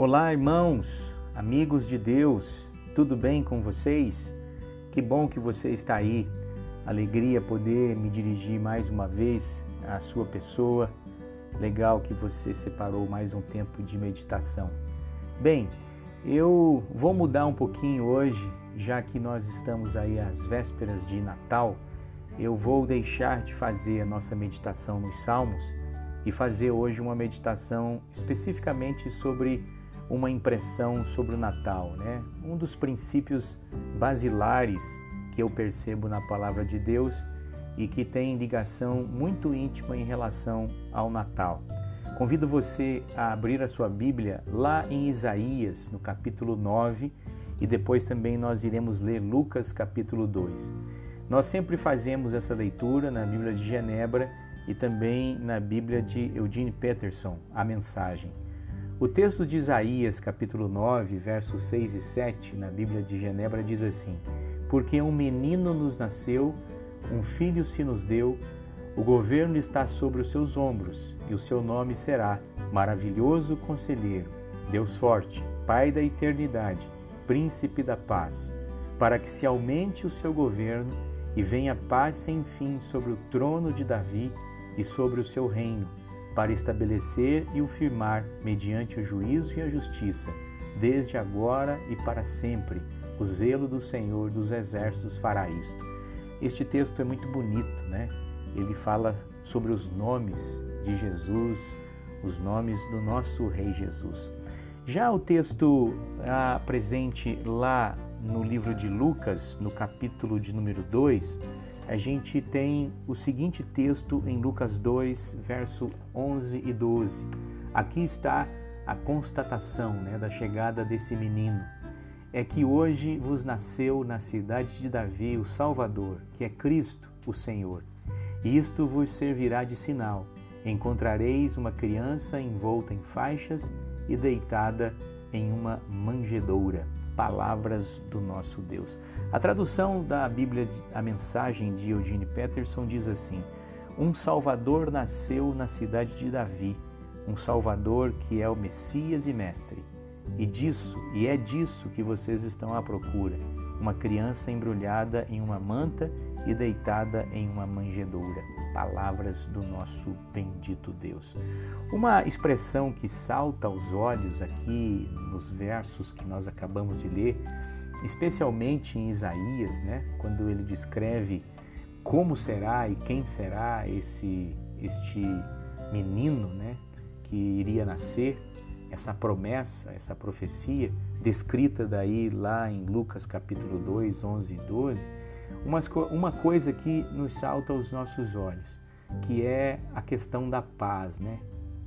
Olá, irmãos, amigos de Deus, tudo bem com vocês? Que bom que você está aí. Alegria poder me dirigir mais uma vez à sua pessoa. Legal que você separou mais um tempo de meditação. Bem, eu vou mudar um pouquinho hoje, já que nós estamos aí às vésperas de Natal. Eu vou deixar de fazer a nossa meditação nos Salmos e fazer hoje uma meditação especificamente sobre uma impressão sobre o Natal, né? Um dos princípios basilares que eu percebo na palavra de Deus e que tem ligação muito íntima em relação ao Natal. Convido você a abrir a sua Bíblia lá em Isaías, no capítulo 9, e depois também nós iremos ler Lucas, capítulo 2. Nós sempre fazemos essa leitura na Bíblia de Genebra e também na Bíblia de Eugene Peterson, a mensagem. O texto de Isaías, capítulo 9, versos 6 e 7, na Bíblia de Genebra, diz assim: Porque um menino nos nasceu, um filho se nos deu, o governo está sobre os seus ombros, e o seu nome será Maravilhoso Conselheiro, Deus Forte, Pai da Eternidade, Príncipe da Paz, para que se aumente o seu governo e venha paz sem fim sobre o trono de Davi e sobre o seu reino para estabelecer e o firmar mediante o juízo e a justiça, desde agora e para sempre. O zelo do Senhor dos exércitos fará isto. Este texto é muito bonito, né? Ele fala sobre os nomes de Jesus, os nomes do nosso Rei Jesus. Já o texto ah, presente lá no livro de Lucas, no capítulo de número 2, a gente tem o seguinte texto em Lucas 2, verso 11 e 12. Aqui está a constatação né, da chegada desse menino. É que hoje vos nasceu na cidade de Davi o Salvador, que é Cristo, o Senhor. Isto vos servirá de sinal. Encontrareis uma criança envolta em faixas e deitada em uma manjedoura palavras do nosso Deus. A tradução da Bíblia, a mensagem de Eugene Peterson diz assim: Um Salvador nasceu na cidade de Davi, um Salvador que é o Messias e Mestre. E disso, e é disso que vocês estão à procura, uma criança embrulhada em uma manta e deitada em uma manjedoura. Palavras do nosso bendito Deus. Uma expressão que salta aos olhos aqui nos versos que nós acabamos de ler, especialmente em Isaías, né, quando ele descreve como será e quem será esse este menino, né, que iria nascer, essa promessa, essa profecia descrita daí lá em Lucas capítulo 2, 11 e 12, uma, uma coisa que nos salta aos nossos olhos, que é a questão da paz, né?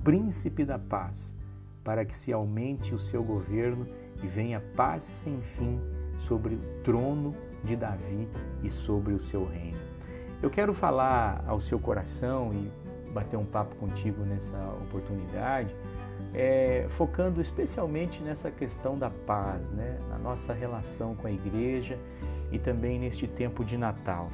Príncipe da paz, para que se aumente o seu governo e venha paz sem fim sobre o trono de Davi e sobre o seu reino. Eu quero falar ao seu coração e bater um papo contigo nessa oportunidade, é, focando especialmente nessa questão da paz, né? na nossa relação com a igreja e também neste tempo de Natal.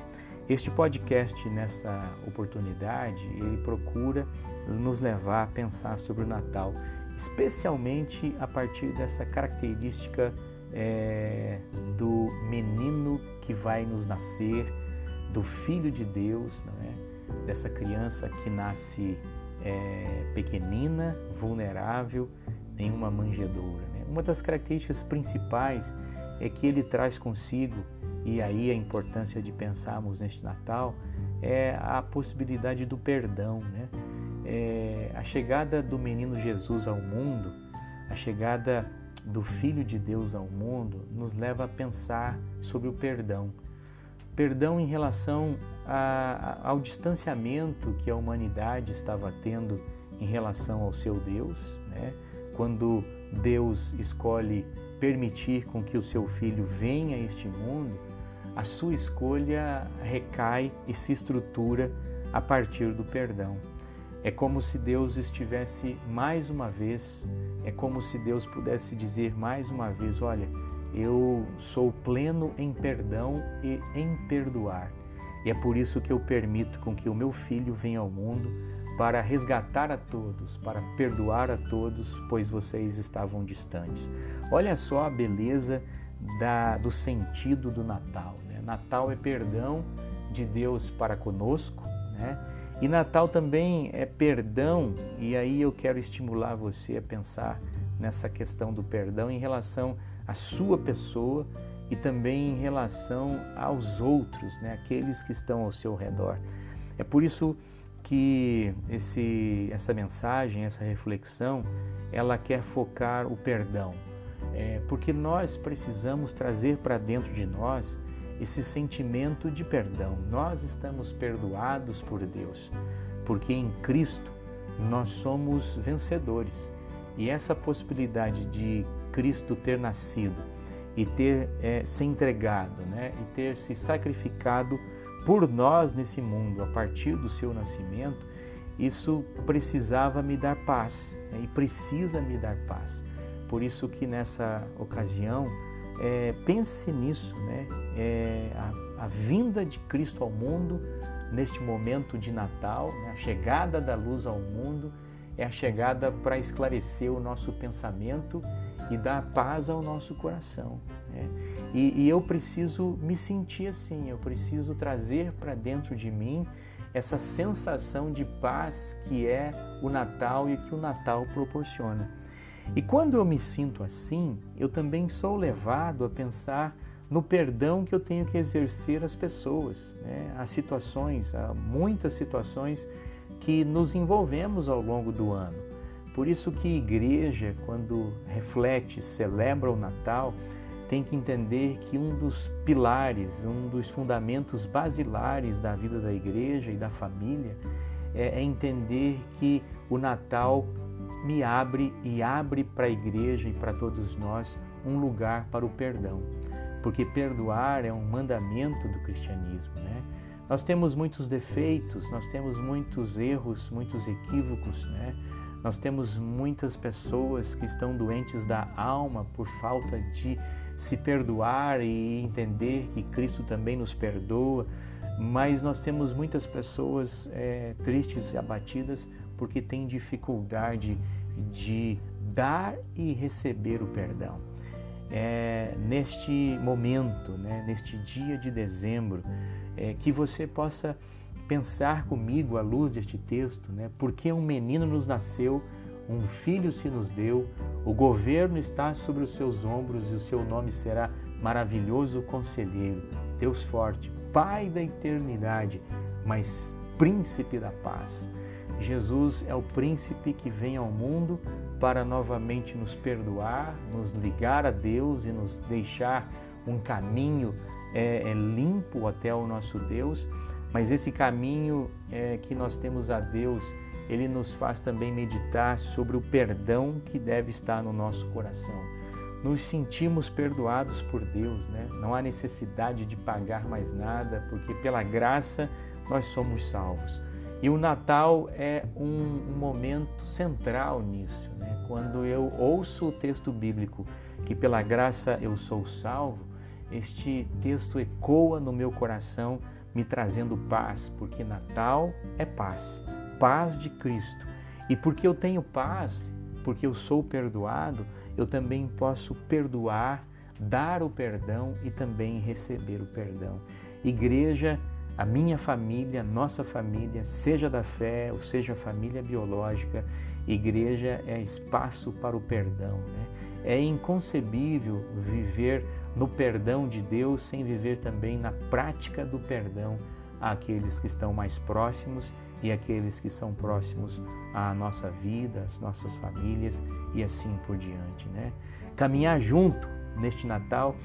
Este podcast, nessa oportunidade, ele procura nos levar a pensar sobre o Natal, especialmente a partir dessa característica é, do menino que vai nos nascer, do Filho de Deus, é? dessa criança que nasce é, pequenina, vulnerável, em uma manjedoura. Né? Uma das características principais é que ele traz consigo, e aí a importância de pensarmos neste Natal, é a possibilidade do perdão. Né? É, a chegada do menino Jesus ao mundo, a chegada do Filho de Deus ao mundo, nos leva a pensar sobre o perdão. Perdão em relação a, ao distanciamento que a humanidade estava tendo em relação ao seu Deus, né? quando Deus escolhe permitir com que o seu filho venha a este mundo, a sua escolha recai e se estrutura a partir do perdão. É como se Deus estivesse mais uma vez, é como se Deus pudesse dizer mais uma vez: Olha, eu sou pleno em perdão e em perdoar. E é por isso que eu permito com que o meu filho venha ao mundo para resgatar a todos, para perdoar a todos, pois vocês estavam distantes. Olha só a beleza da, do sentido do Natal. Né? Natal é perdão de Deus para conosco, né? E Natal também é perdão, e aí eu quero estimular você a pensar nessa questão do perdão em relação à sua pessoa e também em relação aos outros, né? aqueles que estão ao seu redor. É por isso que esse, essa mensagem, essa reflexão, ela quer focar o perdão, é, porque nós precisamos trazer para dentro de nós esse sentimento de perdão. Nós estamos perdoados por Deus, porque em Cristo nós somos vencedores. E essa possibilidade de Cristo ter nascido e ter é, se entregado, né, e ter se sacrificado por nós nesse mundo a partir do seu nascimento, isso precisava me dar paz né, e precisa me dar paz. Por isso que nessa ocasião é, pense nisso, né? É, a, a, vinda de Cristo ao mundo neste momento de Natal, né? a chegada da luz ao mundo é a chegada para esclarecer o nosso pensamento e dar paz ao nosso coração. Né? E, e eu preciso me sentir assim, eu preciso trazer para dentro de mim essa sensação de paz que é o Natal e que o Natal proporciona. E quando eu me sinto assim, eu também sou levado a pensar no perdão que eu tenho que exercer às pessoas, né? às situações, há muitas situações que nos envolvemos ao longo do ano. Por isso que a igreja, quando reflete, celebra o Natal, tem que entender que um dos pilares, um dos fundamentos basilares da vida da igreja e da família é, é entender que o Natal me abre e abre para a igreja e para todos nós um lugar para o perdão, porque perdoar é um mandamento do cristianismo, né? Nós temos muitos defeitos, nós temos muitos erros, muitos equívocos, né? Nós temos muitas pessoas que estão doentes da alma por falta de se perdoar e entender que Cristo também nos perdoa, mas nós temos muitas pessoas é, tristes e abatidas porque têm dificuldade de dar e receber o perdão. É, neste momento, né, neste dia de dezembro, é, que você possa pensar comigo à luz deste texto, né, porque um menino nos nasceu, um filho se nos deu, o governo está sobre os seus ombros e o seu nome será maravilhoso conselheiro, Deus forte, Pai da eternidade, mas príncipe da paz. Jesus é o príncipe que vem ao mundo para novamente nos perdoar, nos ligar a Deus e nos deixar um caminho é, é, limpo até o nosso Deus. Mas esse caminho é, que nós temos a Deus, ele nos faz também meditar sobre o perdão que deve estar no nosso coração. Nos sentimos perdoados por Deus, né? não há necessidade de pagar mais nada, porque pela graça nós somos salvos. E o Natal é um, um momento central nisso. Né? Quando eu ouço o texto bíblico que pela graça eu sou salvo, este texto ecoa no meu coração, me trazendo paz, porque Natal é paz, paz de Cristo. E porque eu tenho paz, porque eu sou perdoado, eu também posso perdoar, dar o perdão e também receber o perdão. Igreja a minha família, nossa família, seja da fé ou seja família biológica, igreja é espaço para o perdão. Né? É inconcebível viver no perdão de Deus sem viver também na prática do perdão àqueles que estão mais próximos e aqueles que são próximos à nossa vida, às nossas famílias e assim por diante. Né? Caminhar junto neste Natal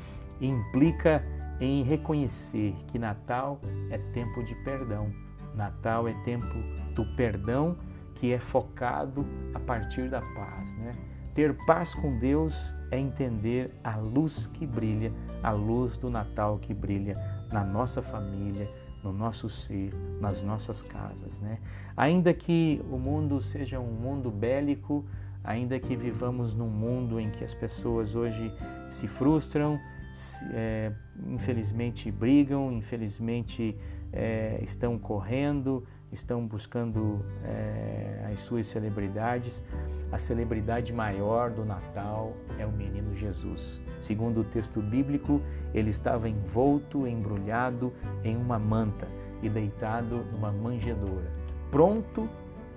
implica em reconhecer que Natal é tempo de perdão. Natal é tempo do perdão que é focado a partir da paz, né? Ter paz com Deus é entender a luz que brilha, a luz do Natal que brilha na nossa família, no nosso ser, nas nossas casas, né? Ainda que o mundo seja um mundo bélico, ainda que vivamos num mundo em que as pessoas hoje se frustram, é, infelizmente brigam, infelizmente é, estão correndo estão buscando é, as suas celebridades. A celebridade maior do Natal é o menino Jesus. Segundo o texto bíblico, ele estava envolto, embrulhado em uma manta e deitado numa manjedoura, pronto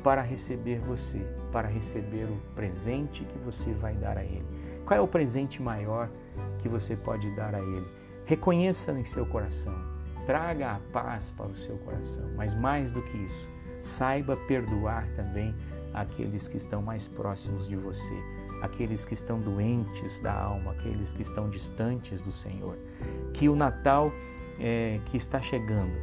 para receber você, para receber o presente que você vai dar a ele. Qual é o presente maior que você pode dar a ele? Reconheça em seu coração, traga a paz para o seu coração, mas mais do que isso, saiba perdoar também aqueles que estão mais próximos de você, aqueles que estão doentes da alma, aqueles que estão distantes do Senhor. Que o Natal é, que está chegando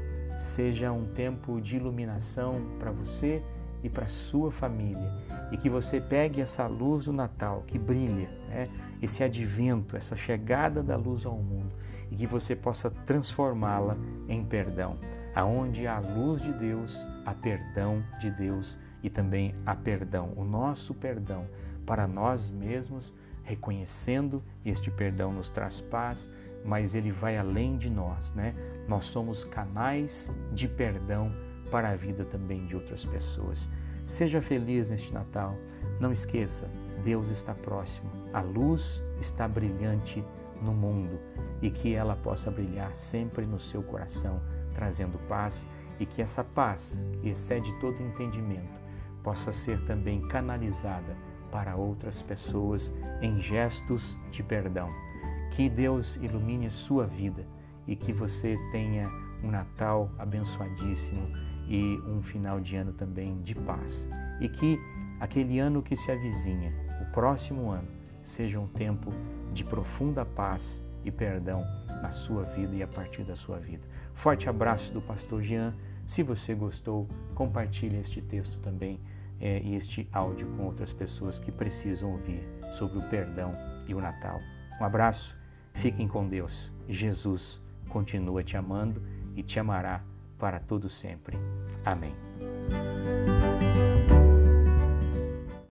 seja um tempo de iluminação para você e para sua família e que você pegue essa luz do Natal que brilha, né? esse advento, essa chegada da luz ao mundo e que você possa transformá-la em perdão. Aonde há luz de Deus, há perdão de Deus e também há perdão, o nosso perdão para nós mesmos, reconhecendo este perdão nos traz paz, mas ele vai além de nós, né? Nós somos canais de perdão para a vida também de outras pessoas. Seja feliz neste Natal. Não esqueça, Deus está próximo. A luz está brilhante no mundo e que ela possa brilhar sempre no seu coração, trazendo paz e que essa paz, que excede todo entendimento, possa ser também canalizada para outras pessoas em gestos de perdão. Que Deus ilumine sua vida e que você tenha um Natal abençoadíssimo e um final de ano também de paz. E que aquele ano que se avizinha, o próximo ano, seja um tempo de profunda paz e perdão na sua vida e a partir da sua vida. Forte abraço do pastor Jean. Se você gostou, compartilhe este texto também é, e este áudio com outras pessoas que precisam ouvir sobre o perdão e o Natal. Um abraço, fiquem com Deus. Jesus continua te amando e te amará para todo sempre. Amém.